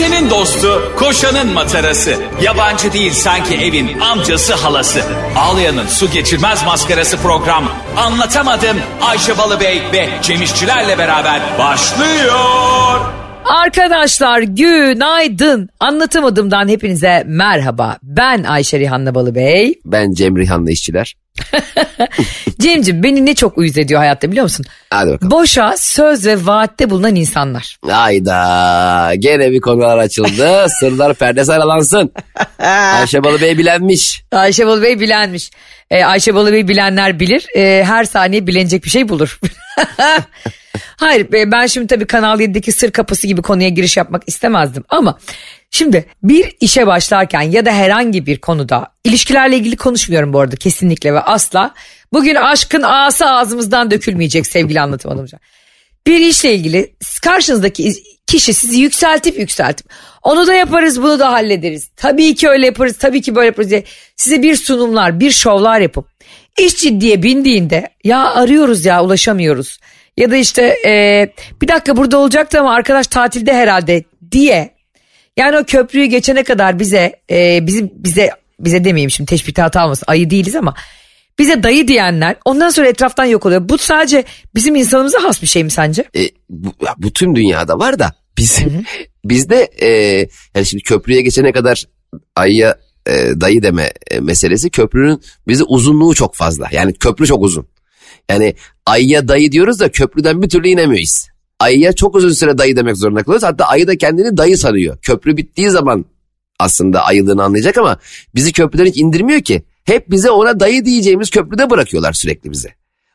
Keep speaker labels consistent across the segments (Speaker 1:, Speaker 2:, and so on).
Speaker 1: Ayşe'nin dostu, koşanın matarası. Yabancı değil sanki evin amcası halası. Ağlayan'ın su geçirmez maskarası program. Anlatamadım Ayşe Balıbey ve Cemişçilerle beraber başlıyor.
Speaker 2: Arkadaşlar günaydın. Anlatamadığımdan hepinize merhaba. Ben Ayşe Rihanna Balıbey.
Speaker 3: Ben Cem Rihanna işçiler.
Speaker 2: Cemciğim beni ne çok uyuz ediyor hayatta biliyor musun?
Speaker 3: Hadi bakalım.
Speaker 2: Boşa söz ve vaatte bulunan insanlar.
Speaker 3: Hayda gene bir konular açıldı. Sırlar perdesi aralansın. Ayşe Balıbey bilenmiş.
Speaker 2: Ayşe Balıbey bilenmiş. Ee, Ayşe Balıbey bilenler bilir. Ee, her saniye bilenecek bir şey bulur. Hayır e, ben şimdi tabii Kanal 7'deki sır kapısı gibi konuya giriş yapmak istemezdim ama şimdi bir işe başlarken ya da herhangi bir konuda ilişkilerle ilgili konuşmuyorum bu arada kesinlikle ve asla. Bugün aşkın ağası ağzımızdan dökülmeyecek sevgili anlatım hanımca. Bir işle ilgili karşınızdaki kişi sizi yükseltip yükseltip onu da yaparız bunu da hallederiz. Tabii ki öyle yaparız tabii ki böyle yaparız diye size bir sunumlar bir şovlar yapıp iş ciddiye bindiğinde ya arıyoruz ya ulaşamıyoruz ya da işte e, bir dakika burada olacaktı ama arkadaş tatilde herhalde diye yani o köprüyü geçene kadar bize e, bizim bize bize demeyeyim şimdi teşbihte hata almasın ayı değiliz ama bize dayı diyenler ondan sonra etraftan yok oluyor. Bu sadece bizim insanımıza has bir şey mi sence?
Speaker 3: E, bu, bu tüm dünyada var da bizim bizde e, yani şimdi köprüye geçene kadar ayıya e, dayı deme e, meselesi köprünün bizi uzunluğu çok fazla. Yani köprü çok uzun. Yani ayıya dayı diyoruz da köprüden bir türlü inemeyiz. Ayıya çok uzun süre dayı demek zorunda kalıyoruz. Hatta ayı da kendini dayı sanıyor. Köprü bittiği zaman aslında ayılığını anlayacak ama bizi köprüden hiç indirmiyor ki. Hep bize ona dayı diyeceğimiz köprüde bırakıyorlar sürekli bizi.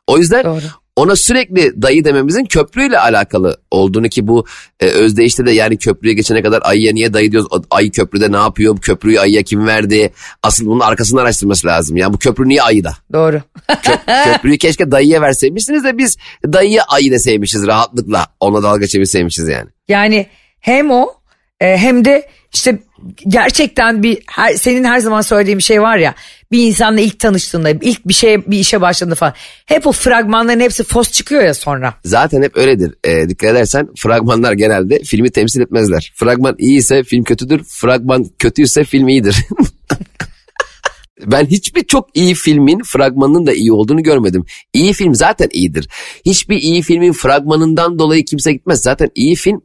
Speaker 3: O yüzden
Speaker 2: Doğru.
Speaker 3: Ona sürekli dayı dememizin köprüyle alakalı olduğunu ki bu e, özdeyişte de yani köprüye geçene kadar ayıya niye dayı diyoruz? Ayı köprüde ne yapıyor? Bu köprüyü ayıya kim verdi? Asıl bunun arkasını araştırması lazım. Yani bu köprü niye ayıda?
Speaker 2: Doğru.
Speaker 3: Kö- köprüyü keşke dayıya verseymişsiniz de biz dayıya ayı deseymişiz rahatlıkla. Ona dalga çevirseymişiz yani.
Speaker 2: Yani hem o e, hem de işte gerçekten bir her, senin her zaman söylediğin bir şey var ya bir insanla ilk tanıştığında ilk bir şey bir işe başladığında falan hep o fragmanların hepsi fos çıkıyor ya sonra.
Speaker 3: Zaten hep öyledir. E, dikkat edersen fragmanlar genelde filmi temsil etmezler. Fragman iyiyse film kötüdür. Fragman kötüyse film iyidir. Ben hiçbir çok iyi filmin fragmanının da iyi olduğunu görmedim. İyi film zaten iyidir. Hiçbir iyi filmin fragmanından dolayı kimse gitmez. Zaten iyi film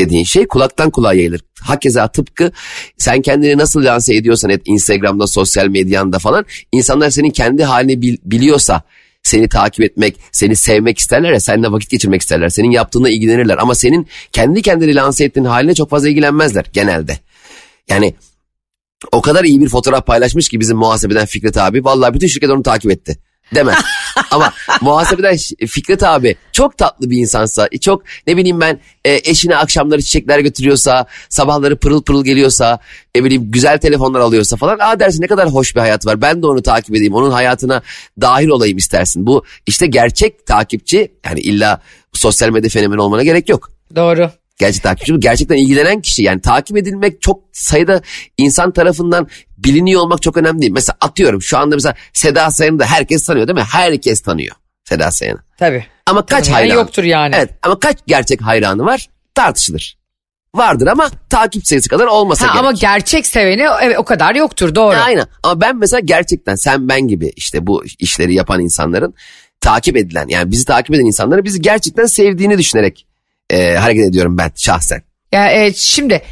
Speaker 3: dediğin şey kulaktan kulağa yayılır. Hakeza tıpkı sen kendini nasıl lanse ediyorsan et Instagram'da, sosyal medyanda falan insanlar senin kendi halini bil- biliyorsa seni takip etmek, seni sevmek isterler ya seninle vakit geçirmek isterler. Senin yaptığına ilgilenirler ama senin kendi kendini lanse ettiğin haline çok fazla ilgilenmezler genelde. Yani o kadar iyi bir fotoğraf paylaşmış ki bizim muhasebeden Fikret abi. Vallahi bütün şirket onu takip etti. Demez. Ama muhasebeden Fikret abi çok tatlı bir insansa, çok ne bileyim ben e, eşine akşamları çiçekler götürüyorsa, sabahları pırıl pırıl geliyorsa, ne bileyim güzel telefonlar alıyorsa falan. Aa dersin ne kadar hoş bir hayat var. Ben de onu takip edeyim, onun hayatına dahil olayım istersin. Bu işte gerçek takipçi yani illa sosyal medya fenomeni olmana gerek yok
Speaker 2: Doğru.
Speaker 3: Gerçek takipçi gerçekten ilgilenen kişi yani takip edilmek çok sayıda insan tarafından biliniyor olmak çok önemli değil. Mesela atıyorum şu anda mesela Seda Sayan'ı da herkes tanıyor değil mi? Herkes tanıyor Seda Sayan'ı.
Speaker 2: Tabii.
Speaker 3: Ama kaç
Speaker 2: Tanımayan
Speaker 3: hayranı?
Speaker 2: yoktur yani.
Speaker 3: Evet ama kaç gerçek hayranı var tartışılır. Vardır ama takip sayısı kadar olmasa
Speaker 2: Ha,
Speaker 3: gerek.
Speaker 2: ama gerçek seveni evet, o kadar yoktur doğru.
Speaker 3: Aynen ama ben mesela gerçekten sen ben gibi işte bu işleri yapan insanların takip edilen yani bizi takip eden insanları bizi gerçekten sevdiğini düşünerek e, hareket ediyorum ben şahsen.
Speaker 2: Ya evet, şimdi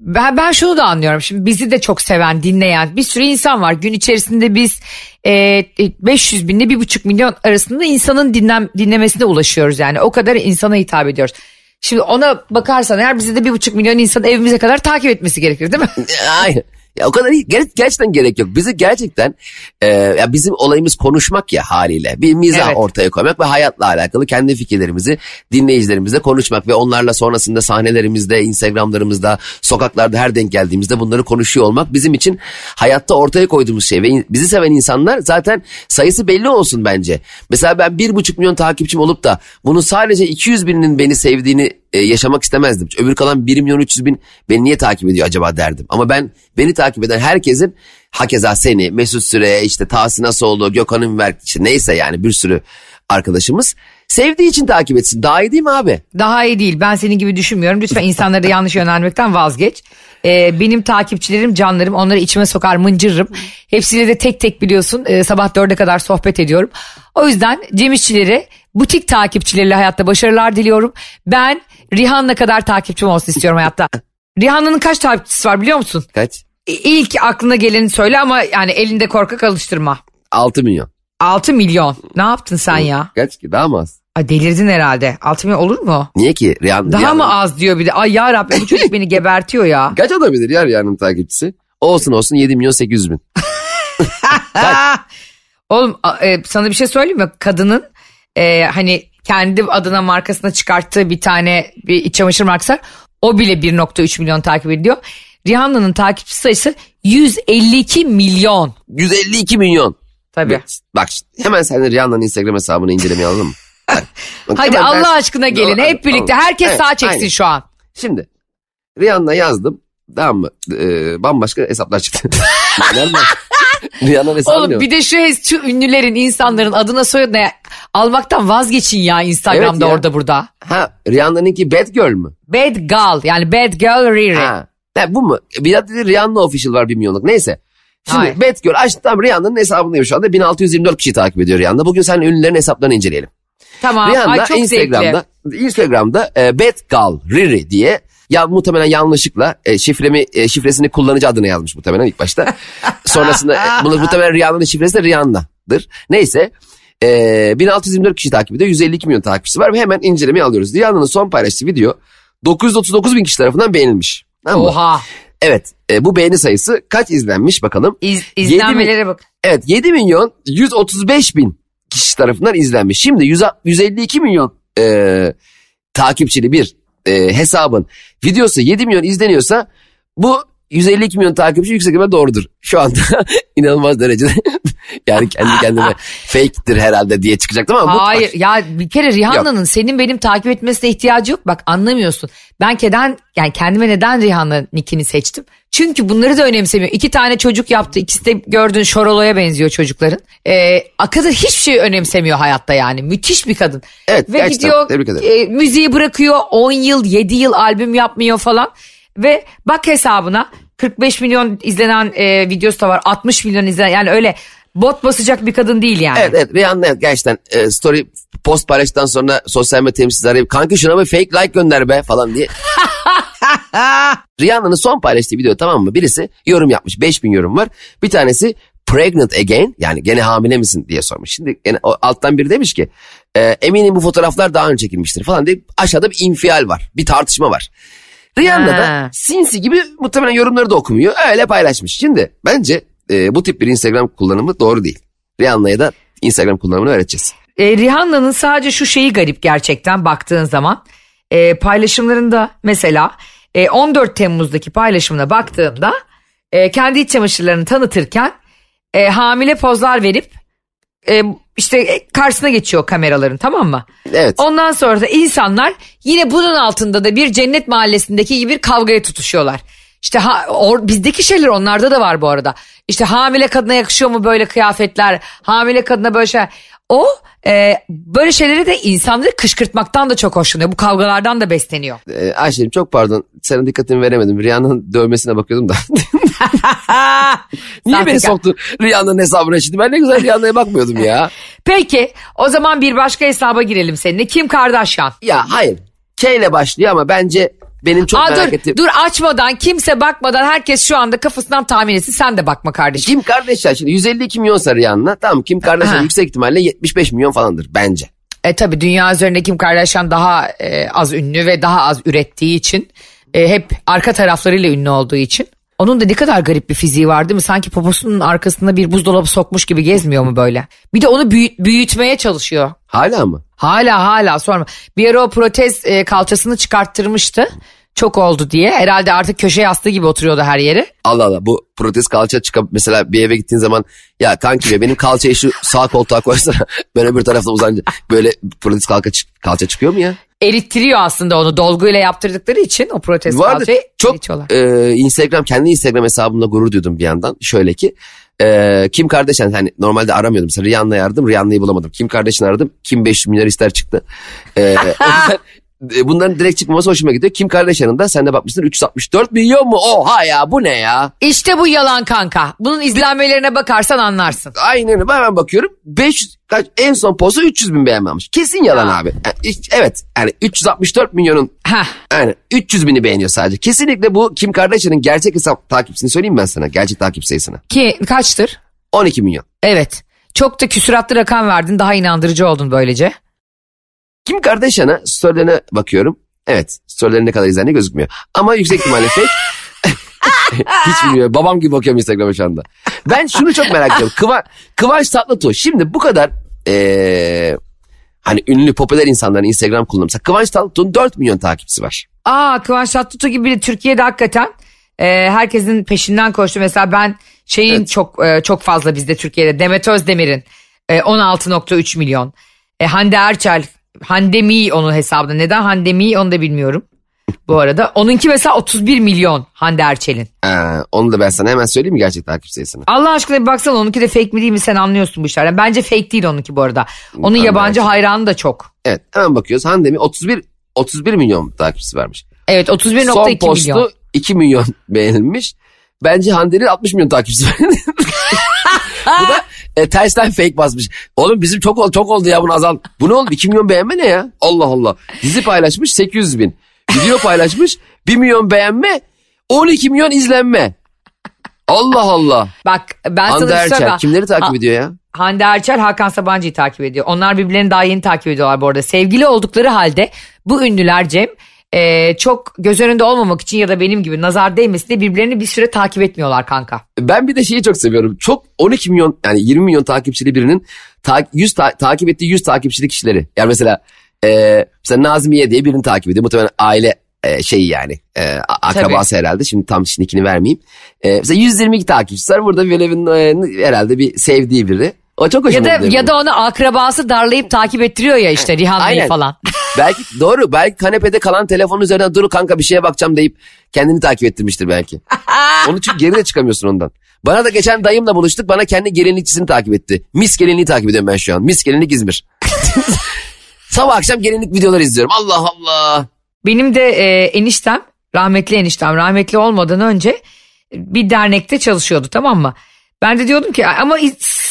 Speaker 2: ben, ben şunu da anlıyorum. Şimdi bizi de çok seven, dinleyen bir sürü insan var. Gün içerisinde biz e, 500 binle 1,5 milyon arasında insanın dinlen, dinlemesine ulaşıyoruz. Yani o kadar insana hitap ediyoruz. Şimdi ona bakarsan eğer bizi de 1,5 milyon insan evimize kadar takip etmesi gerekir değil mi?
Speaker 3: Aynen. Ya o kadar iyi. Ger- gerçekten gerek yok. Bizi gerçekten e, ya bizim olayımız konuşmak ya haliyle. Bir mizah
Speaker 2: Evet.
Speaker 3: ortaya koymak ve hayatla alakalı kendi fikirlerimizi dinleyicilerimizle konuşmak ve onlarla sonrasında sahnelerimizde, Instagramlarımızda, sokaklarda her denk geldiğimizde bunları konuşuyor olmak bizim için hayatta ortaya koyduğumuz şey ve bizi seven insanlar zaten sayısı belli olsun bence. Mesela ben bir buçuk milyon takipçim olup da bunun sadece 200 binin beni sevdiğini e, yaşamak istemezdim. Öbür kalan 1 milyon 300 bin beni niye takip ediyor acaba derdim. Ama ben beni takip eden herkesin hakeza seni, Mesut Süre, işte Tahsin Asoğlu, Gökhan Ünver işte neyse yani bir sürü arkadaşımız Sevdiği için takip etsin. Daha iyi değil mi abi?
Speaker 2: Daha iyi değil. Ben senin gibi düşünmüyorum. Lütfen insanları da yanlış yönelmekten vazgeç. Ee, benim takipçilerim, canlarım. Onları içime sokar, mıncırırım. Hepsiyle de tek tek biliyorsun e, sabah dörde kadar sohbet ediyorum. O yüzden Cem İşçileri, butik takipçileriyle hayatta başarılar diliyorum. Ben Rihanna kadar takipçim olsun istiyorum hayatta. Rihanna'nın kaç takipçisi var biliyor musun?
Speaker 3: Kaç?
Speaker 2: İlk aklına geleni söyle ama yani elinde korkak alıştırma.
Speaker 3: 6 milyon.
Speaker 2: 6 milyon. Ne yaptın sen ya?
Speaker 3: Kaç ki daha mı az?
Speaker 2: Ay delirdin herhalde. 6 milyon olur mu?
Speaker 3: Niye ki? Rihanna,
Speaker 2: Daha
Speaker 3: Rihanna-
Speaker 2: mı az diyor bir de. Ay ya Rabbi bu çocuk beni gebertiyor ya.
Speaker 3: Kaç olabilir ya Rihanna'nın takipçisi? Olsun olsun 7 milyon 800 bin.
Speaker 2: Oğlum a- e, sana bir şey söyleyeyim mi? Kadının e, hani kendi adına markasına çıkarttığı bir tane bir iç çamaşır markası var. O bile 1.3 milyon takip ediyor. Rihanna'nın takipçi sayısı 152 milyon.
Speaker 3: 152 milyon.
Speaker 2: Tabii.
Speaker 3: Bak hemen sen de Rihanna'nın Instagram hesabını incelemeye alalım mı? Bak, bak
Speaker 2: Hadi
Speaker 3: hemen ben-
Speaker 2: Allah aşkına gelin hep birlikte. Herkes
Speaker 3: Evet,
Speaker 2: sağ çeksin
Speaker 3: aynen.
Speaker 2: şu an.
Speaker 3: Şimdi Rihanna yazdım. Tamam mı? Ee, bambaşka hesaplar çıktı. Rihanna'nın hesabı
Speaker 2: Oğlum bir de şu, şu ünlülerin insanların adına soyadına almaktan vazgeçin ya Instagram'da
Speaker 3: Evet ya.
Speaker 2: orada burada.
Speaker 3: Ha Rihanna'nınki Bad Girl mü?
Speaker 2: Bad Girl yani Bad Girl Riri.
Speaker 3: Ha. Ha. Bu mu? Bir de Rihanna Official var 1 milyonluk. Neyse. Şimdi
Speaker 2: Hayır.
Speaker 3: Açtım tamam Rihanna'nın hesabındayım şu anda. 1624 kişi takip ediyor Rihanna. Bugün seninle ünlülerin hesaplarını inceleyelim.
Speaker 2: Tamam
Speaker 3: Rihanna
Speaker 2: ay çok
Speaker 3: Instagram'da
Speaker 2: zevkli.
Speaker 3: Instagram'da e, Girl Riri diye ya muhtemelen yanlışlıkla e, şifremi e, şifresini kullanıcı adına yazmış muhtemelen ilk başta. Sonrasında e, bunu muhtemelen Rihanna'nın şifresi de Rihanna'dır. Neyse e, 1624 kişi takip ediyor. 152 milyon takipçisi var ve hemen incelemeye alıyoruz. Rihanna'nın son paylaştığı video 939 bin kişi tarafından beğenilmiş. Tamam mı?
Speaker 2: Oha.
Speaker 3: Evet e, bu beğeni sayısı kaç izlenmiş bakalım.
Speaker 2: İz, izlenmelere bak.
Speaker 3: Evet 7 milyon 135 bin kişi tarafından izlenmiş. Şimdi 100, 152 milyon e, takipçili bir e, hesabın videosu 7 milyon izleniyorsa bu 152 milyon takipçi yüksek ihtimalle doğrudur. Şu anda inanılmaz derecede yani kendi kendime fake'tir herhalde diye çıkacaktım ama
Speaker 2: Hayır ya bir kere Rihanna'nın senin benim takip etmesine ihtiyacı yok. Bak anlamıyorsun. Ben keden yani kendime neden Rihanna nickini seçtim? Çünkü bunları da önemsemiyor. İki tane çocuk yaptı. İkisi de gördüğün Şorolo'ya benziyor çocukların. Ee, kadın hiçbir şey önemsemiyor hayatta yani. Müthiş bir kadın.
Speaker 3: Evet,
Speaker 2: Ve
Speaker 3: gerçekten.
Speaker 2: gidiyor
Speaker 3: Tebrik ederim.
Speaker 2: e, müziği bırakıyor. 10 yıl 7 yıl albüm yapmıyor falan. Ve bak hesabına 45 milyon izlenen e, videosu da var. 60 milyon izlenen yani öyle bot basacak bir kadın değil yani.
Speaker 3: Evet evet Rihanna gerçekten e, story post paylaştıktan sonra sosyal medya temsilcileri arayıp kanka şuna bir fake like gönder be falan diye. Rihanna'nın son paylaştığı video tamam mı? Birisi yorum yapmış 5000 yorum var. Bir tanesi pregnant again yani gene hamile misin diye sormuş. Şimdi o alttan biri demiş ki e, eminim bu fotoğraflar daha önce çekilmiştir falan diye aşağıda bir infial var. Bir tartışma var. Rihanna
Speaker 2: Ha.
Speaker 3: da sinsi gibi muhtemelen yorumları da okumuyor. Öyle paylaşmış. Şimdi bence e, bu tip bir Instagram kullanımı doğru değil. Rihanna'ya da Instagram kullanımını öğreteceğiz.
Speaker 2: E, Rihanna'nın sadece şu şeyi garip gerçekten baktığın zaman. E, paylaşımlarında mesela e, 14 Temmuz'daki paylaşımına baktığımda e, kendi iç çamaşırlarını tanıtırken e, hamile pozlar verip e, işte e, karşısına geçiyor kameraların tamam mı?
Speaker 3: Evet.
Speaker 2: Ondan sonra da insanlar yine bunun altında da bir cennet mahallesindeki gibi bir kavgaya tutuşuyorlar. İşte ha, or, bizdeki şeyler onlarda da var bu arada. İşte hamile kadına yakışıyor mu böyle kıyafetler? Hamile kadına böyle şey. O e, böyle şeyleri de insanları kışkırtmaktan da çok hoşlanıyor. Bu kavgalardan da besleniyor.
Speaker 3: Ee, Ayşe'cim çok pardon. Senin dikkatini veremedim. Rihanna'nın dövmesine bakıyordum da. Niye beni soktun Rihanna'nın hesabına şimdi? Ben ne güzel Rihanna'ya bakmıyordum ya.
Speaker 2: Peki o zaman bir başka hesaba girelim seninle. Kim Kardashian?
Speaker 3: Ya hayır. K ile başlıyor ama bence benim çok
Speaker 2: Aa,
Speaker 3: merak
Speaker 2: dur,
Speaker 3: ettiğim.
Speaker 2: dur açmadan kimse bakmadan herkes şu anda kafasından tahmin etsin. Sen de bakma kardeşim.
Speaker 3: Kim Kardashian şimdi 152 milyon Rihanna. Tamam Kim Kardashian yüksek ihtimalle 75 milyon falandır bence.
Speaker 2: E tabi dünya üzerinde Kim Kardashian daha e, az ünlü ve daha az ürettiği için e, hep arka taraflarıyla ünlü olduğu için. Onun da ne kadar garip bir fiziği var değil mi? Sanki poposunun arkasında bir buzdolabı sokmuş gibi gezmiyor mu böyle? Bir de onu büyüt, büyütmeye çalışıyor.
Speaker 3: Hala mı?
Speaker 2: Hala hala sorma. Bir ara o protez e, kalçasını çıkarttırmıştı. Çok oldu diye. Herhalde artık köşe yastığı gibi oturuyordu her yere.
Speaker 3: Allah Allah bu protez kalça çıkıp mesela bir eve gittiğin zaman ya kanki be benim kalçayı şu sağ koltuğa koysana ben öbür tarafta uzanınca böyle protez kalça, kalça çıkıyor mu ya?
Speaker 2: Erittiriyor aslında onu dolguyla yaptırdıkları için o protez
Speaker 3: Vardı
Speaker 2: kalçayı
Speaker 3: çok
Speaker 2: eritiyorlar.
Speaker 3: e, Instagram kendi Instagram hesabımda gurur duydum bir yandan. Şöyle ki Ee, Kim Kardashian hani normalde aramıyordum. Mesela Rihanna'yı aradım. Rihanna'yı bulamadım. Kim Kardashian aradım. Kim 500 milyar ister çıktı. E, bunların direkt çıkmaması hoşuma gidiyor. Kim Kardashian'ın da sen de bakmışsın 364 milyon mu? Oha ya bu ne ya?
Speaker 2: İşte bu yalan kanka. Bunun izlenmelerine bakarsan anlarsın.
Speaker 3: Aynen öyle. hemen bakıyorum. 500 kaç en son postu 300 bin beğenmemiş. Kesin yalan abi. Yani hiç- evet yani 364 milyonun
Speaker 2: Heh.
Speaker 3: yani 300 bini beğeniyor sadece. Kesinlikle bu Kim Kardashian'ın gerçek hesap takipçisini söyleyeyim ben sana. Gerçek takip sayısını.
Speaker 2: Ki kaçtır?
Speaker 3: 12 milyon.
Speaker 2: Evet. Çok da küsuratlı rakam verdin. Daha inandırıcı oldun böylece.
Speaker 3: Kim Kardashian'a storylerine bakıyorum. Evet storylerine ne kadar izlendiği gözükmüyor. Ama yüksek ihtimalle fake. Hiç bilmiyorum. Babam gibi bakıyorum Instagram'a şu anda. Ben şunu çok merak ediyorum. Kıva, Kıvanç Tatlıtuğ. Şimdi bu kadar eee, hani ünlü popüler insanların Instagram kullanımı. Mesela Kıvanç Tatlıtuğ'un 4 milyon takipçisi var.
Speaker 2: Aa Kıvanç Tatlıtuğ gibi biri Türkiye'de hakikaten e, herkesin peşinden koştu. Mesela ben şeyin çok e, çok fazla bizde Türkiye'de Demet Özdemir'in e, 16.3 milyon. E, Hande Erçel, Hande Mi onun hesabında. Neden Hande Mi onu da bilmiyorum. Bu arada onunki mesela 31 milyon Hande Erçel'in.
Speaker 3: Ee, onu da ben sana hemen söyleyeyim mi gerçek takip sayısını?
Speaker 2: Allah aşkına bir baksana onunki de fake mi değil mi sen anlıyorsun bu işlerden. Bence fake değil onunki bu arada. Onun
Speaker 3: Hande
Speaker 2: yabancı
Speaker 3: Erçel.
Speaker 2: hayranı da çok.
Speaker 3: Evet hemen bakıyoruz. Handemi 31 31 milyon takipçisi varmış.
Speaker 2: Evet
Speaker 3: Son
Speaker 2: 31.2
Speaker 3: postu
Speaker 2: milyon.
Speaker 3: 2 milyon beğenilmiş. Bence Hande'nin 60 milyon takipçisi var. Bu da e, tersten fake basmış. Oğlum bizim çok oldu, çok oldu ya bunu azal. Bu ne oldu? 2 milyon beğenme ne ya? Allah Allah. Dizi paylaşmış 800 bin. Video paylaşmış 1 milyon beğenme 12 milyon izlenme. Allah Allah.
Speaker 2: Bak ben sana
Speaker 3: Hande
Speaker 2: şey
Speaker 3: Erçel
Speaker 2: mi?
Speaker 3: kimleri takip
Speaker 2: Ha-
Speaker 3: ediyor ya?
Speaker 2: Hande Erçel Hakan Sabancı'yı takip ediyor. Onlar birbirlerini daha yeni takip ediyorlar bu arada. Sevgili oldukları halde bu ünlüler Cem e, çok göz önünde olmamak için ya da benim gibi nazar değmesin diye birbirlerini bir süre takip etmiyorlar kanka.
Speaker 3: Ben bir de şeyi çok seviyorum. Çok 12 milyon yani 20 milyon takipçili birinin ta, 100 ta- takip ettiği 100 takipçili kişileri. Yani mesela e, mesela Nazmiye diye birini takip ediyor. Muhtemelen aile e, şeyi yani e, akrabası herhalde. Şimdi tam şimdikini vermeyeyim. E, mesela 122 takipçisi var. Burada bir, e, herhalde bir sevdiği biri. O çok hoşuma
Speaker 2: Ya da ya da onu akrabası darlayıp takip ettiriyor ya işte Rihanna'yı falan.
Speaker 3: belki doğru belki kanepede kalan telefonun üzerinden dur kanka bir şeye bakacağım deyip kendini takip ettirmiştir belki. Onun için geri de çıkamıyorsun ondan. Bana da geçen dayımla buluştuk bana kendi gelinlikçisini takip etti. Mis gelinliği takip ediyorum ben şu an. Mis gelinlik İzmir. Sabah akşam gelinlik videoları izliyorum. Allah Allah.
Speaker 2: Benim de e, eniştem rahmetli eniştem rahmetli olmadan önce bir dernekte çalışıyordu tamam mı? Ben de diyordum ki ama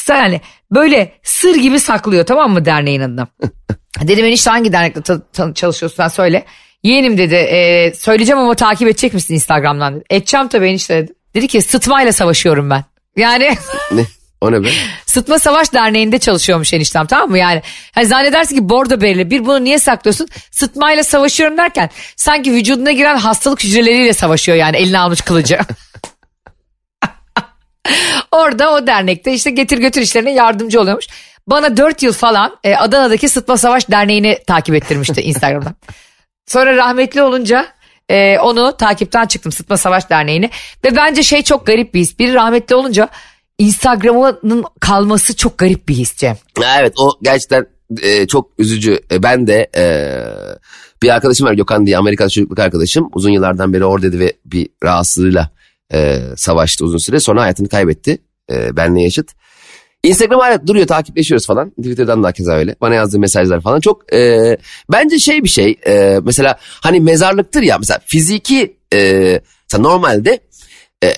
Speaker 2: yani böyle sır gibi saklıyor tamam mı derneğin adını. Dedim enişte hangi dernekte çalışıyorsun sen söyle. Yeğenim dedi e, söyleyeceğim ama takip edecek misin Instagram'dan dedi. Edeceğim tabii enişte dedi. Dedi ki sıtmayla savaşıyorum ben. Yani
Speaker 3: Ne? O ne be?
Speaker 2: Sıtma Savaş Derneği'nde çalışıyormuş eniştem tamam mı? Yani hani zannedersin ki bordo belirli bir bunu niye saklıyorsun? Sıtmayla savaşıyorum derken sanki vücuduna giren hastalık hücreleriyle savaşıyor yani eline almış kılıcı. Orada o dernekte işte getir götür işlerine yardımcı oluyormuş. Bana 4 yıl falan e, Adana'daki Sıtma Savaş Derneği'ni takip ettirmişti Instagram'dan. Sonra rahmetli olunca e, onu takipten çıktım Sıtma Savaş Derneği'ni. Ve bence şey çok garip bir his. Biri rahmetli olunca Instagram'ın kalması çok garip bir his Cem.
Speaker 3: Evet o gerçekten e, çok üzücü. E, ben de e, bir arkadaşım var Gökhan diye Amerikan çocukluk arkadaşım. Uzun yıllardan beri oradaydı ve bir rahatsızlığıyla e, savaştı uzun süre. Sonra hayatını kaybetti. E, benle yaşıt. Instagram hala duruyor takipleşiyoruz falan. Twitter'dan da keza öyle. Bana yazdığı mesajlar falan. Çok e, bence şey bir şey. e, mesela hani mezarlıktır ya mesela fiziki e, mesela normalde e,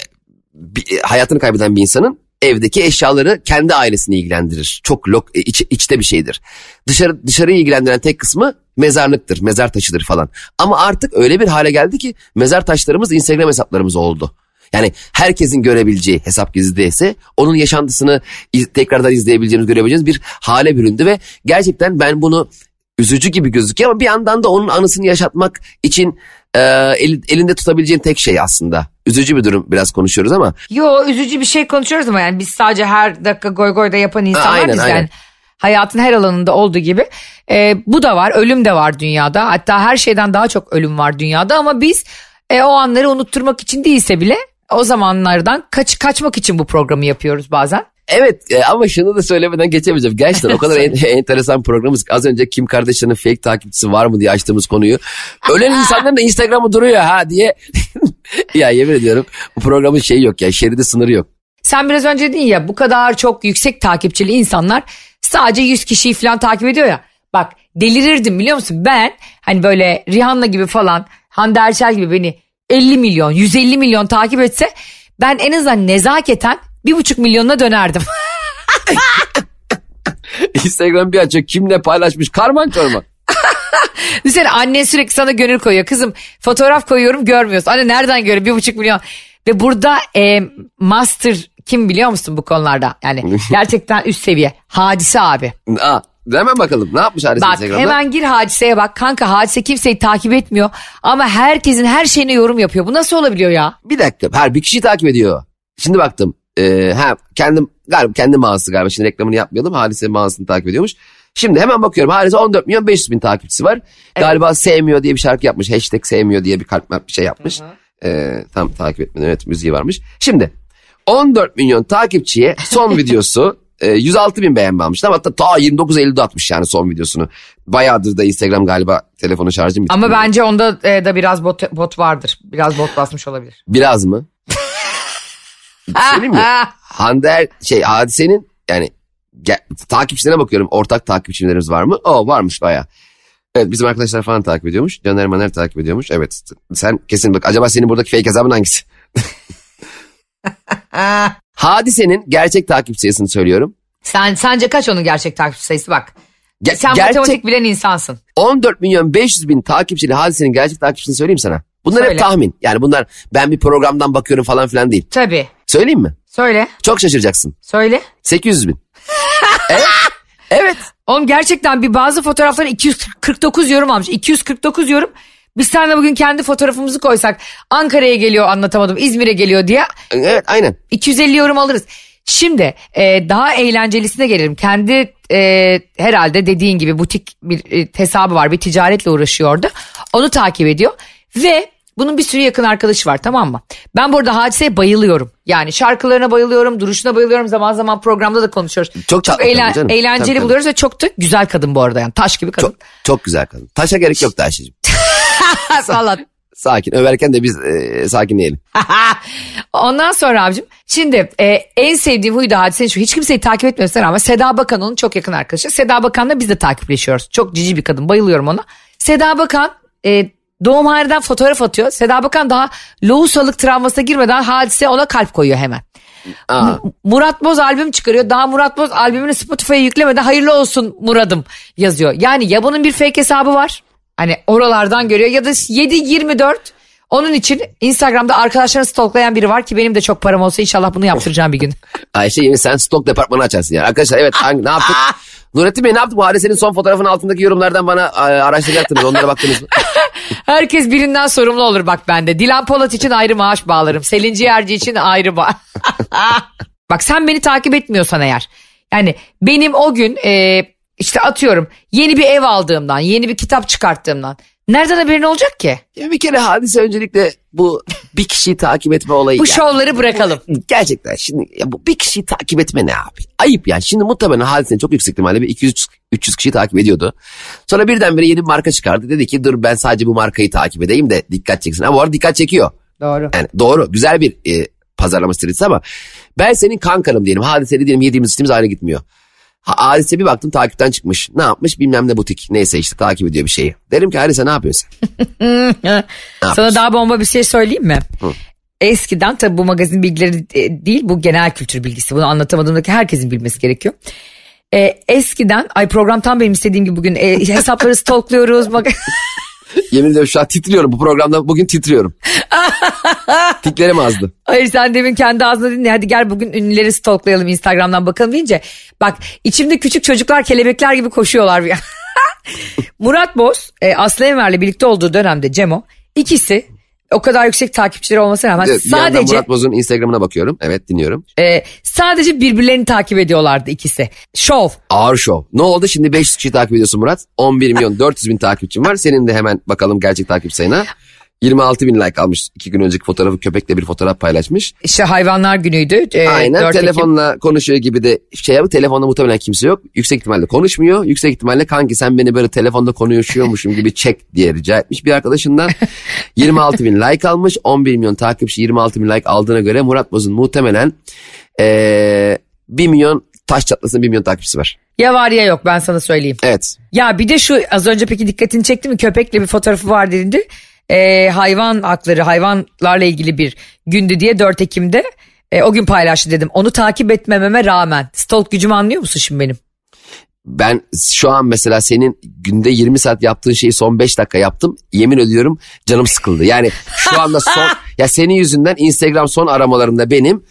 Speaker 3: bir- hayatını kaybeden bir insanın evdeki eşyaları kendi ailesini ilgilendirir. Çok lok, e, iç, içte bir şeydir. Dışarı dışarıyı ilgilendiren tek kısmı mezarlıktır, mezar taşıdır falan. Ama artık öyle bir hale geldi ki mezar taşlarımız Instagram hesaplarımız oldu. Yani herkesin görebileceği hesap gizlideyse onun yaşantısını iz- tekrardan izleyebileceğiniz, görebileceğiniz bir hale büründü ve gerçekten ben bunu üzücü gibi gözüküyor ama bir yandan da onun anısını yaşatmak için e, eli- elinde tutabileceğin tek şey aslında. Üzücü bir durum biraz konuşuyoruz ama
Speaker 2: Yo üzücü bir şey konuşuyoruz ama yani biz sadece her dakika goy goy da yapan insanlar
Speaker 3: aynen,
Speaker 2: biz
Speaker 3: aynen.
Speaker 2: yani. Hayatın her alanında olduğu gibi. Ee, bu da var ölüm de var dünyada hatta her şeyden daha çok ölüm var dünyada ama biz e, o anları unutturmak için değilse bile o zamanlardan kaç kaçmak için bu programı yapıyoruz bazen.
Speaker 3: Evet e, ama şunu da söylemeden geçemeyeceğim. Gerçekten o kadar en- enteresan programımız. Az önce Kim Kardashian'ın fake takipçisi var mı diye açtığımız konuyu. Ölen insanların da Instagram'ı duruyor ha diye. ya yemin ediyorum bu programın şeyi yok ya şeridi sınırı yok.
Speaker 2: Sen biraz önce dedin ya bu kadar çok yüksek takipçili insanlar sadece 100 kişiyi falan takip ediyor ya. Bak delirirdim biliyor musun? Ben hani böyle Rihanna gibi falan Hande Erçel gibi beni 50 milyon 150 milyon takip etse ben en azından nezaketen bir buçuk milyonuna dönerdim.
Speaker 3: Instagram bir açıyor kim ne paylaşmış karman çorman.
Speaker 2: Düşünsene annen sürekli sana gönül koyuyor. Kızım fotoğraf koyuyorum görmüyorsun. Anne nereden görüyor bir buçuk milyon. Ve burada e, master kim biliyor musun bu konularda? Yani gerçekten üst seviye. Hadise abi.
Speaker 3: Aa, hemen bakalım ne yapmış Hadise
Speaker 2: Bak
Speaker 3: Instagram'da?
Speaker 2: hemen gir hadiseye bak. Kanka hadise kimseyi takip etmiyor. Ama herkesin her şeyine yorum yapıyor. Bu nasıl olabiliyor ya?
Speaker 3: Bir dakika her bir kişi takip ediyor. Şimdi baktım. Ee, ha, kendim galiba kendi mağazası galiba şimdi reklamını yapmayalım. Hadise mağazasını takip ediyormuş. Şimdi hemen bakıyorum Hadise 14 milyon 500 bin takipçisi var. Galiba sevmiyor diye bir şarkı yapmış. Hashtag sevmiyor diye bir kalp bir şey yapmış. Ee, tam takip etmeden evet müziği varmış. Şimdi 14 milyon takipçiye son videosu e, 106 bin beğenme almış. Ama ta, ta 29 Eylül'de atmış yani son videosunu. Bayağıdır da Instagram galiba telefonu şarjı bitti.
Speaker 2: Ama bence onda e, da biraz bot, bot vardır. Biraz bot basmış olabilir.
Speaker 3: Biraz mı? Söyleyeyim mi? Hande Er- şey hadisenin yani takipçilerine bakıyorum. Ortak takipçilerimiz var mı? O varmış baya. Evet bizim arkadaşlar falan takip ediyormuş. Caner Maner takip ediyormuş. Evet sen kesin bak acaba senin buradaki fake hesabın hangisi? Hadisenin gerçek takipçi sayısını söylüyorum.
Speaker 2: Sen sence kaç onun gerçek takipçi sayısı bak.
Speaker 3: Ge-
Speaker 2: Sen
Speaker 3: gerçek
Speaker 2: matematik bilen insansın.
Speaker 3: 14 milyon 500 bin takipçili hadisenin gerçek takipçisini söyleyeyim sana. Bunlar hep
Speaker 2: Söyle.
Speaker 3: tahmin. Yani bunlar ben bir programdan bakıyorum falan filan değil.
Speaker 2: Tabii.
Speaker 3: Söyleyeyim mi?
Speaker 2: Söyle.
Speaker 3: Çok şaşıracaksın.
Speaker 2: Söyle.
Speaker 3: 800 bin. evet. Evet.
Speaker 2: Oğlum gerçekten bir bazı fotoğraflara 249 yorum almış. 249 yorum. Biz seninle bugün kendi fotoğrafımızı koysak Ankara'ya geliyor anlatamadım İzmir'e geliyor diye
Speaker 3: Evet aynen.
Speaker 2: 250 yorum alırız. Şimdi e, daha eğlencelisine gelelim. Kendi e, herhalde dediğin gibi butik bir e, hesabı var. Bir ticaretle uğraşıyordu. Onu takip ediyor. Ve bunun bir sürü yakın arkadaşı var tamam mı? Ben burada hadiseye bayılıyorum. Yani şarkılarına bayılıyorum, duruşuna bayılıyorum. Zaman zaman programda da konuşuyoruz.
Speaker 3: Çok tatlı
Speaker 2: eğlen-
Speaker 3: canım.
Speaker 2: eğlenceli
Speaker 3: Tabii, tabii.
Speaker 2: buluyoruz ve çok da güzel kadın bu arada yani. Taş gibi kadın.
Speaker 3: Çok, çok güzel kadın. Taşa gerek yoktu Ayşe'cim.
Speaker 2: Sağ
Speaker 3: Sakin. Överken de biz e, sakinleyelim.
Speaker 2: Ondan sonra abicim şimdi e, en sevdiğim huyu da hadisenin şu hiç kimseyi takip etmiyorsan ama Seda Bakan onun çok yakın arkadaşı. Seda Bakan'la biz de takipleşiyoruz. Çok cici bir kadın bayılıyorum ona. Seda Bakan e, doğumhaneden fotoğraf atıyor. Seda Bakan daha lohusalık travmasına girmeden hadise ona kalp koyuyor hemen.
Speaker 3: Aa,
Speaker 2: Murat Boz albüm çıkarıyor. Daha Murat Boz albümünü Spotify'a yüklemeden hayırlı olsun Murad'ım yazıyor. Yani ya bunun bir fake hesabı var. Hani oralardan görüyor ya da 7-24 onun için Instagram'da arkadaşlarını stalklayan biri var ki benim de çok param olsa inşallah bunu yaptıracağım bir gün.
Speaker 3: Ayşe yine sen stok departmanı açarsın yani. Arkadaşlar evet hangi, ne yaptık? Nurettin Bey ne yaptık? Bu hadisenin son fotoğrafının altındaki yorumlardan bana araştıracaktınız. Onlara baktınız mı?
Speaker 2: Herkes birinden sorumlu olur bak bende. Dilan Polat için ayrı maaş bağlarım. Selin Ciğerci için ayrı bağ. bak sen beni takip etmiyorsan eğer. Yani benim o gün e, işte atıyorum yeni bir ev aldığımdan, yeni bir kitap çıkarttığımdan. Nereden haberin olacak ki?
Speaker 3: Ya bir kere hadise öncelikle bu bir kişiyi takip etme olayı.
Speaker 2: Bu
Speaker 3: yani.
Speaker 2: şovları bırakalım.
Speaker 3: Gerçekten şimdi ya bu bir kişiyi takip etme ne abi? Ayıp yani. Şimdi muhtemelen hadisenin çok yüksek ihtimalle bir 200 300 kişiyi takip ediyordu. Sonra birdenbire yeni bir marka çıkardı. Dedi ki dur ben sadece bu markayı takip edeyim de dikkat çeksin. Ama bu arada dikkat çekiyor.
Speaker 2: Doğru.
Speaker 3: Yani doğru güzel bir e, pazarlama stratejisi ama ben senin kankanım diyelim. Hadiseli diyelim yediğimiz içtiğimiz ayrı gitmiyor. Ha, hadise bir baktım takipten çıkmış. Ne yapmış bilmem ne butik. Neyse işte takip ediyor bir şeyi. Derim ki hadise ne yapıyorsun sen?
Speaker 2: Sana daha bomba bir şey söyleyeyim mi? Eskiden tabi bu magazin bilgileri e, değil bu genel kültür bilgisi. Bunu anlatamadığımdaki herkesin bilmesi gerekiyor. E, eskiden ay program tam benim istediğim gibi bugün e, hesapları stalkluyoruz.
Speaker 3: Yemin ediyorum şu an titriyorum. Bu programda bugün titriyorum. Tiklerim azdı.
Speaker 2: Hayır sen demin kendi ağzına ya, hadi gel bugün ünlüleri stalklayalım Instagram'dan bakalım deyince. Bak içimde küçük çocuklar kelebekler gibi koşuyorlar. bir- Murat Boz e, Aslı Enver'le birlikte olduğu dönemde Cemo ikisi o kadar yüksek takipçileri olmasına rağmen
Speaker 3: Evet,
Speaker 2: sadece
Speaker 3: Murat Boz'un Instagram'ına bakıyorum. Evet dinliyorum.
Speaker 2: e, sadece birbirlerini takip ediyorlardı ikisi. Şov.
Speaker 3: Ağır şov. Ne oldu şimdi 500 kişi takip ediyorsun Murat. 11 milyon 400 bin takipçin var. Senin de hemen bakalım gerçek takip sayına. 26 bin like almış. iki gün önceki fotoğrafı köpekle bir fotoğraf paylaşmış.
Speaker 2: İşte hayvanlar günüydü. E,
Speaker 3: Aynen
Speaker 2: 4 Ekim.
Speaker 3: telefonla konuşuyor gibi de şey yapıp telefonda muhtemelen kimse yok. Yüksek ihtimalle konuşmuyor. Yüksek ihtimalle kanki sen beni böyle telefonda konuşuyormuşum gibi çek diye rica etmiş bir arkadaşından. 26 bin like almış. 11 milyon takipçi 26 bin like aldığına göre Murat Boz'un muhtemelen Ee, 1 milyon taş çatlasın 1 milyon takipçisi var.
Speaker 2: Ya var ya yok ben sana söyleyeyim.
Speaker 3: Evet.
Speaker 2: Ya bir de şu az önce peki dikkatini çekti mi köpekle bir fotoğrafı var dediğinde e, hayvan hakları hayvanlarla ilgili bir gündü diye 4 Ekim'de e, o gün paylaştı dedim. Onu takip etmememe rağmen stalk gücümü anlıyor musun şimdi benim?
Speaker 3: Ben şu an mesela senin günde 20 saat yaptığın şeyi son 5 dakika yaptım. Yemin ediyorum canım sıkıldı. Yani şu anda son ya senin yüzünden Instagram son aramalarında benim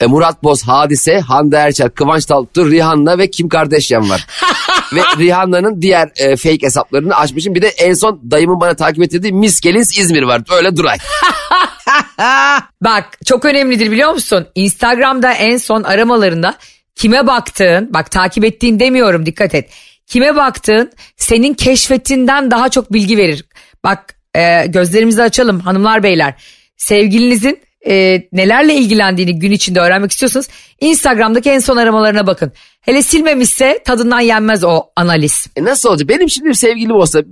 Speaker 3: e, Murat Boz, Hadise, Hande Erçel, Kıvanç Tatlıtuğ, Rihanna ve Kim Kardashian var. ve Rihanna'nın diğer e, fake hesaplarını açmışım. Bir de en son dayımın bana takip ettirdiği Miss Gelins İzmir var. Öyle duray.
Speaker 2: Bak çok önemlidir biliyor musun? Instagram'da en son aramalarında kime baktığın bak takip ettiğin demiyorum dikkat et. Kime baktığın senin keşfetinden daha çok bilgi verir. Bak e, gözlerimizi açalım hanımlar beyler. Sevgilinizin e, nelerle ilgilendiğini gün içinde öğrenmek istiyorsanız Instagram'daki en son aramalarına bakın. Hele silmemişse tadından yenmez o analiz.
Speaker 3: E nasıl olacak? Benim şimdi bir sevgilim olsa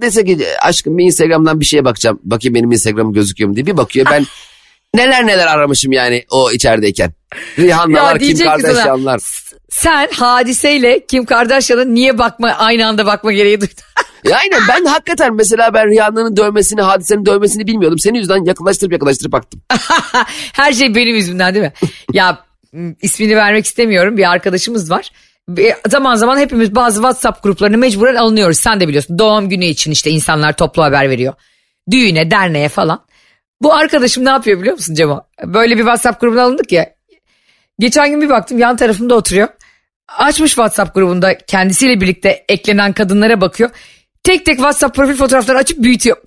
Speaker 3: dese ki aşkım bir Instagram'dan bir şeye bakacağım. Bakayım benim Instagram'ım gözüküyor mu diye bir bakıyor. Ben neler neler aramışım yani o içerideyken. Rihanna'lar, Kim Kardashian'lar.
Speaker 2: Sen hadiseyle Kim Kardashian'a niye bakma aynı anda bakma gereği duydun?
Speaker 3: Ya aynen ben hakikaten mesela ben Rihanna'nın dövmesini, hadisenin dövmesini bilmiyordum. Senin yüzünden yakınlaştırıp yakınlaştırıp baktım.
Speaker 2: Her şey benim yüzümden değil mi? ya ismini vermek istemiyorum bir arkadaşımız var. Bir- Zaman zaman hepimiz bazı WhatsApp gruplarına mecburen alınıyoruz. Sen de biliyorsun doğum günü için işte insanlar toplu haber veriyor. Düğüne, derneğe falan. Bu arkadaşım ne yapıyor biliyor musun Cemo? Böyle bir WhatsApp grubuna alındık ya. Geçen gün bir baktım yan tarafımda oturuyor. Açmış WhatsApp grubunda kendisiyle birlikte eklenen kadınlara bakıyor. Tek tek WhatsApp profil fotoğraflarını açıp büyütüyor.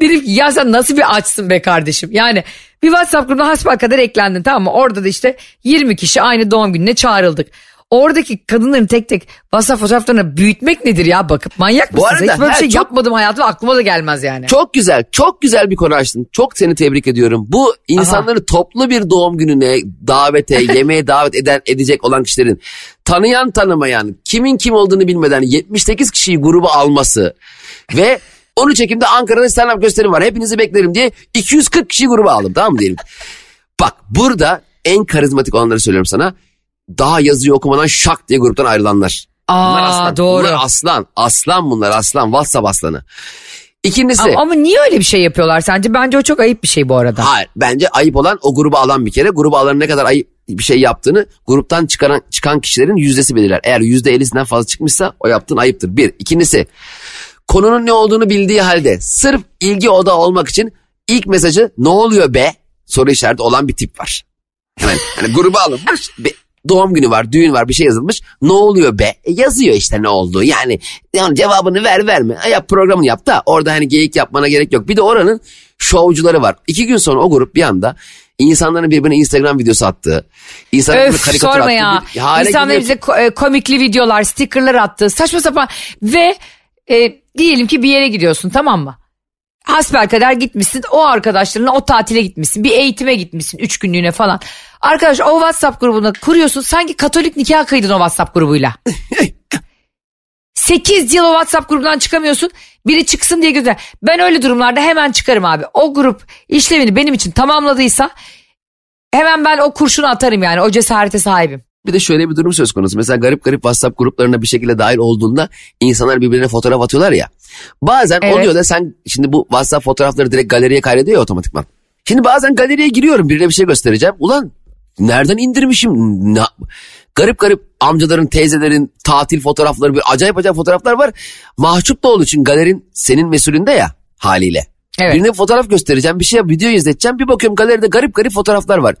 Speaker 2: Dedim ki ya sen nasıl bir açsın be kardeşim. Yani bir WhatsApp grubuna hasbel kadar eklendin tamam mı? Orada da işte 20 kişi aynı doğum gününe çağrıldık. Oradaki kadınların tek tek WhatsApp fotoğraflarını büyütmek nedir ya bakıp manyak
Speaker 3: Bu
Speaker 2: mısınız?
Speaker 3: arada
Speaker 2: Hiç böyle bir şey
Speaker 3: çok-
Speaker 2: yapmadım hayatımda aklıma da gelmez yani.
Speaker 3: Çok güzel, çok güzel bir konu açtın. Çok seni tebrik ediyorum. Bu insanları toplu bir doğum gününe, davete, yemeğe davet eden edecek olan kişilerin tanıyan tanımayan, kimin kim olduğunu bilmeden 78 kişiyi gruba alması ve 13 Ekim'de Ankara'da stand-up gösterim var. Hepinizi beklerim diye 240 kişi gruba aldım tamam mı diyelim. Bak burada en karizmatik olanları söylüyorum sana. Daha yazıyı okumadan şak diye gruptan ayrılanlar. Bunlar
Speaker 2: Aa
Speaker 3: aslan.
Speaker 2: doğru.
Speaker 3: Bunlar aslan. Aslan bunlar aslan. WhatsApp aslanı. İkincisi.
Speaker 2: Ama, ama niye öyle bir şey yapıyorlar sence? Bence o çok ayıp bir şey bu arada.
Speaker 3: Hayır bence ayıp olan o grubu alan bir kere. Grubu alanın ne kadar ayıp bir şey yaptığını gruptan çıkaran, çıkan kişilerin yüzdesi belirler. Eğer yüzde ellisinden fazla çıkmışsa o yaptığın ayıptır. Bir. İkincisi konunun ne olduğunu bildiği halde sırf ilgi oda olmak için ilk mesajı ne oluyor be soru işareti olan bir tip var. Hemen hani gruba alınmış bir doğum günü var düğün var bir şey yazılmış ne oluyor be E, yazıyor işte ne olduğu yani, yani cevabını ver verme E, yap programını yap da orada hani geyik yapmana gerek yok bir de oranın şovcuları var iki gün sonra o grup bir anda insanların birbirine Instagram videosu attığı insanların
Speaker 2: Öf
Speaker 3: karikatür
Speaker 2: sorma
Speaker 3: attığı
Speaker 2: ya.
Speaker 3: bir hale
Speaker 2: bize e, komikli videolar, stickerlar attı. Saçma sapan ve e, diyelim ki bir yere gidiyorsun tamam mı? Hasbelkader gitmişsin o arkadaşlarınla o tatile gitmişsin bir eğitime gitmişsin üç günlüğüne falan. Arkadaş o WhatsApp grubunu kuruyorsun sanki katolik nikah kıydın o WhatsApp grubuyla. 8 yıl o WhatsApp grubundan çıkamıyorsun. Biri çıksın diye gönder. Ben öyle durumlarda hemen çıkarım abi. O grup işlevini benim için tamamladıysa hemen ben o kurşunu atarım yani. O cesarete sahibim.
Speaker 3: Bir de şöyle bir durum söz konusu. Mesela garip garip WhatsApp gruplarına bir şekilde dahil olduğunda insanlar birbirine fotoğraf atıyorlar ya. Bazen
Speaker 2: Evet.
Speaker 3: oluyor da sen şimdi bu WhatsApp fotoğrafları direkt galeriye kaydediyor ya otomatikman. Şimdi bazen galeriye giriyorum birine bir şey göstereceğim. Ulan nereden indirmişim? Na- garip garip amcaların, teyzelerin tatil fotoğrafları, bir acayip acayip fotoğraflar var. Mahcup da olduğu için galerin senin mesulünde ya haliyle.
Speaker 2: Evet.
Speaker 3: Birine fotoğraf göstereceğim, bir şey video izleteceğim. Bir bakıyorum galeride garip garip fotoğraflar var.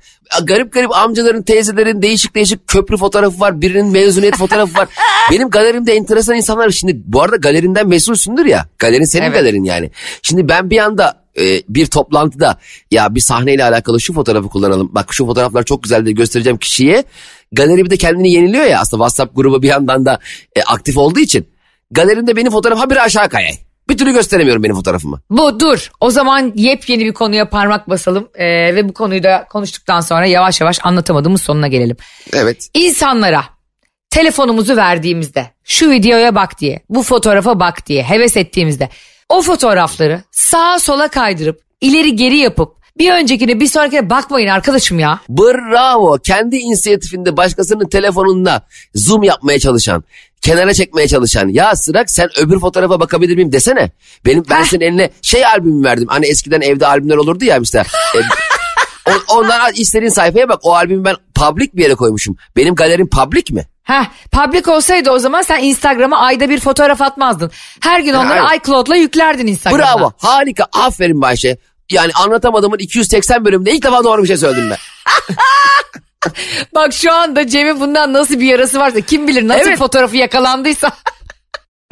Speaker 3: Garip garip amcaların, teyzelerin değişik değişik köprü fotoğrafı var. Birinin mezuniyet fotoğrafı var. Benim galerimde enteresan insanlar. Şimdi bu arada galerinden mesulsündür ya. Galerin senin
Speaker 2: Evet.
Speaker 3: galerin yani. Şimdi ben bir anda e, bir toplantıda ya bir sahneyle alakalı şu fotoğrafı kullanalım. Bak şu fotoğraflar çok güzel diye göstereceğim kişiye. Galeri bir de kendini yeniliyor ya aslında WhatsApp grubu bir yandan da e, aktif olduğu için. Galerinde benim fotoğrafım habire aşağı kayay. Bir türlü gösteremiyorum benim fotoğrafımı.
Speaker 2: Bu dur. O zaman yepyeni bir konuya parmak basalım Ee, ve bu konuyu da konuştuktan sonra yavaş yavaş anlatamadığımız sonuna gelelim.
Speaker 3: Evet.
Speaker 2: İnsanlara telefonumuzu verdiğimizde şu videoya bak diye, bu fotoğrafa bak diye heves ettiğimizde o fotoğrafları sağa sola kaydırıp ileri geri yapıp Bir öncekine bir sonrakine bakmayın arkadaşım ya.
Speaker 3: Bravo. Kendi inisiyatifinde başkasının telefonunda zoom yapmaya çalışan, kenara çekmeye çalışan. Ya Sırak sen öbür fotoğrafa bakabilir miyim desene. Benim ben
Speaker 2: Heh.
Speaker 3: senin eline şey albümü verdim. Hani eskiden evde albümler olurdu ya mesela. E, ondan istediğin sayfaya bak. O albümü ben public bir yere koymuşum. Benim galerim public mi?
Speaker 2: Heh, public olsaydı o zaman sen Instagram'a ayda bir fotoğraf atmazdın. Her gün onları
Speaker 3: aynen.
Speaker 2: iCloud'la yüklerdin Instagram'a.
Speaker 3: Bravo. Harika. Aferin Bayşe. Yani anlatamadığımın 280 bölümünde ilk defa doğru bir şey söyledim ben.
Speaker 2: Bak şu anda Cem'in bundan nasıl bir yarası varsa kim bilir nasıl
Speaker 3: Evet.
Speaker 2: fotoğrafı yakalandıysa.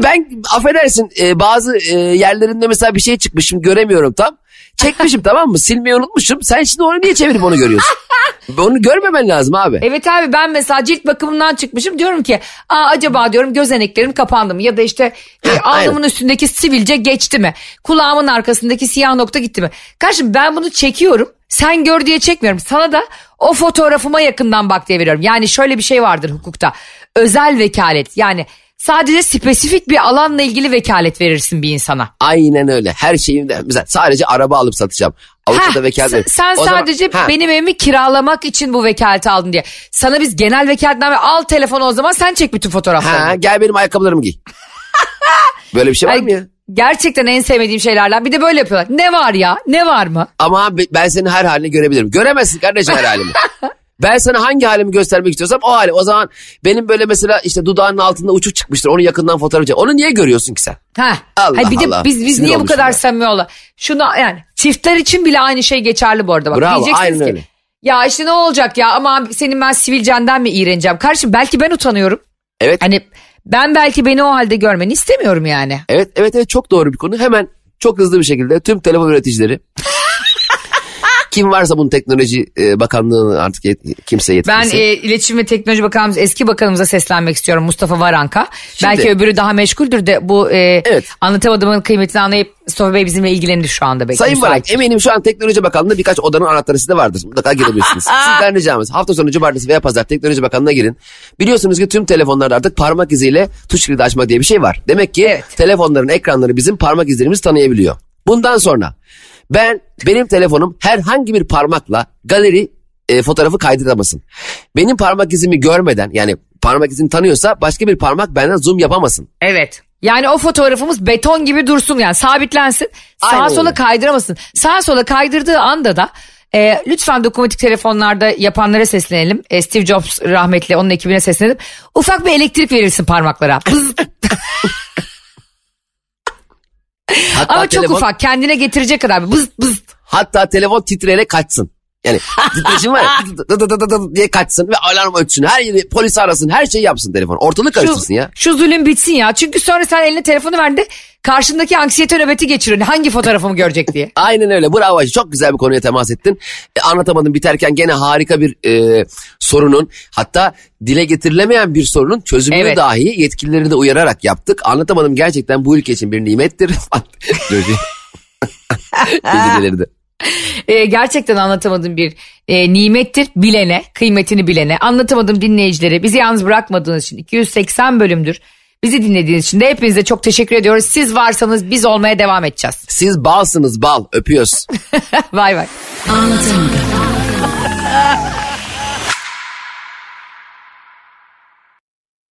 Speaker 3: Ben affedersin e, bazı e, yerlerinde mesela bir şey çıkmış şimdi göremiyorum tam. Çekmişim tamam mı? Silmeyi unutmuşum. Sen şimdi onu niye çevirip onu görüyorsun? onu görmemen lazım abi.
Speaker 2: evet abi ben mesela cilt bakımından çıkmışım diyorum ki Aa, acaba diyorum gözeneklerim kapandı mı ya da işte e, alnımın üstündeki sivilce geçti mi? Kulağımın arkasındaki siyah nokta gitti mi? Kardeşim ben bunu çekiyorum sen gör diye çekmiyorum. Sana da o fotoğrafıma yakından bak diye veriyorum. Yani şöyle bir şey vardır hukukta özel vekalet yani sadece spesifik bir alanla ilgili vekalet verirsin bir insana.
Speaker 3: Aynen öyle. Her şeyimde mesela sadece araba alıp satacağım. Avrupa'da
Speaker 2: Heh,
Speaker 3: vekalet.
Speaker 2: sen, sen
Speaker 3: O zaman-
Speaker 2: sadece
Speaker 3: Ha,
Speaker 2: benim evimi kiralamak için bu vekaleti aldın diye. Sana biz genel vekaletten ve al telefonu o zaman sen çek bütün fotoğraflarını.
Speaker 3: Ha, gel benim ayakkabılarımı giy. Böyle bir şey var
Speaker 2: Ay,
Speaker 3: mı ya?
Speaker 2: Gerçekten en sevmediğim şeylerden. Bir de böyle yapıyorlar. Ne var ya? Ne var mı?
Speaker 3: Ama ben senin her halini görebilirim. Göremezsin kardeşim her halimi. Ben sana hangi halimi göstermek istiyorsam o hali. O zaman benim böyle mesela işte dudağının altında uçuk çıkmıştır. Onu yakından fotoğraf çek. Onu niye görüyorsun ki sen?
Speaker 2: Ha.
Speaker 3: Allah
Speaker 2: Hayır, bir de
Speaker 3: Allah.
Speaker 2: biz biz
Speaker 3: Sinir
Speaker 2: niye bu kadar
Speaker 3: ben.
Speaker 2: samimi ola? Şunu yani çiftler için bile aynı şey geçerli bu arada. Bak,
Speaker 3: Bravo,
Speaker 2: diyeceksiniz
Speaker 3: aynen
Speaker 2: ki,
Speaker 3: öyle.
Speaker 2: Ya işte ne olacak ya ama senin ben sivilcenden mi iğreneceğim? Kardeşim belki ben utanıyorum.
Speaker 3: Evet.
Speaker 2: Hani ben belki beni o halde görmeni istemiyorum yani.
Speaker 3: Evet evet evet çok doğru bir konu. Hemen çok hızlı bir şekilde tüm telefon üreticileri kim varsa bunun teknoloji e, bakanlığını artık yet- kimse
Speaker 2: Ben
Speaker 3: yetkilisi.
Speaker 2: e, İletişim ve Teknoloji Bakanımız eski bakanımıza seslenmek istiyorum Mustafa Varanka.
Speaker 3: Şimdi-
Speaker 2: Belki öbürü daha meşguldür de bu e,
Speaker 3: Evet.
Speaker 2: anlatamadığımın kıymetini anlayıp Mustafa Bey bizimle ilgilenir şu anda. Belki
Speaker 3: Sayın. Barak eminim şu an Teknoloji Bakanlığı'nda birkaç odanın anahtarı sizde vardır. Mutlaka girebilirsiniz. Sizden ricamız hafta sonu cumartesi veya pazar Teknoloji Bakanlığı'na girin. Biliyorsunuz ki tüm telefonlarda artık parmak iziyle tuş kilidi açma diye bir şey var. Demek ki
Speaker 2: Evet.
Speaker 3: telefonların ekranları bizim parmak izlerimizi tanıyabiliyor. Bundan sonra ben benim telefonum herhangi bir parmakla galeri e, fotoğrafı kaydıramasın. Benim parmak izimi görmeden yani parmak izini tanıyorsa başka bir parmak benden zoom yapamasın.
Speaker 2: Evet. Yani o fotoğrafımız beton gibi dursun yani sabitlensin. Sağa
Speaker 3: Aynen
Speaker 2: sola kaydıramasın. Sağa sola kaydırdığı anda da e, lütfen dokunmatik telefonlarda yapanlara seslenelim. E, Steve Jobs rahmetli onun ekibine seslenelim. Ufak bir elektrik verilsin parmaklara.
Speaker 3: Hatta
Speaker 2: Ama çok
Speaker 3: telefon-
Speaker 2: ufak kendine getirecek kadar. Bız bız.
Speaker 3: Hatta telefon titreyerek kaçsın. Yani titreşim var ya dı dı dı dı diye kaçsın ve alarm ötsün. Her yeri polis arasın her şeyi yapsın telefon. Ortalık karıştırsın ya.
Speaker 2: Şu zulüm bitsin ya. Çünkü sonra sen eline telefonu verdi. Karşındaki anksiyete nöbeti geçiriyor. Hangi fotoğrafımı görecek diye.
Speaker 3: Aynen öyle bravo Ayşe. çok güzel bir konuya temas ettin. E, anlatamadım biterken gene harika bir e, sorunun hatta dile getirilemeyen bir sorunun çözümünü
Speaker 2: Evet.
Speaker 3: dahi yetkilileri de uyararak yaptık. Anlatamadım gerçekten bu ülke için bir nimettir. Bilgileri de.
Speaker 2: E, gerçekten anlatamadığım bir e, nimettir. Bilene, kıymetini bilene. Anlatamadığım dinleyicilere bizi yalnız bırakmadığınız için 280 bölümdür. Bizi dinlediğiniz için de hepinize çok teşekkür ediyoruz. Siz varsanız biz olmaya devam edeceğiz.
Speaker 3: Siz balsınız bal öpüyoruz.
Speaker 2: Vay vay.
Speaker 4: Anlatamadım.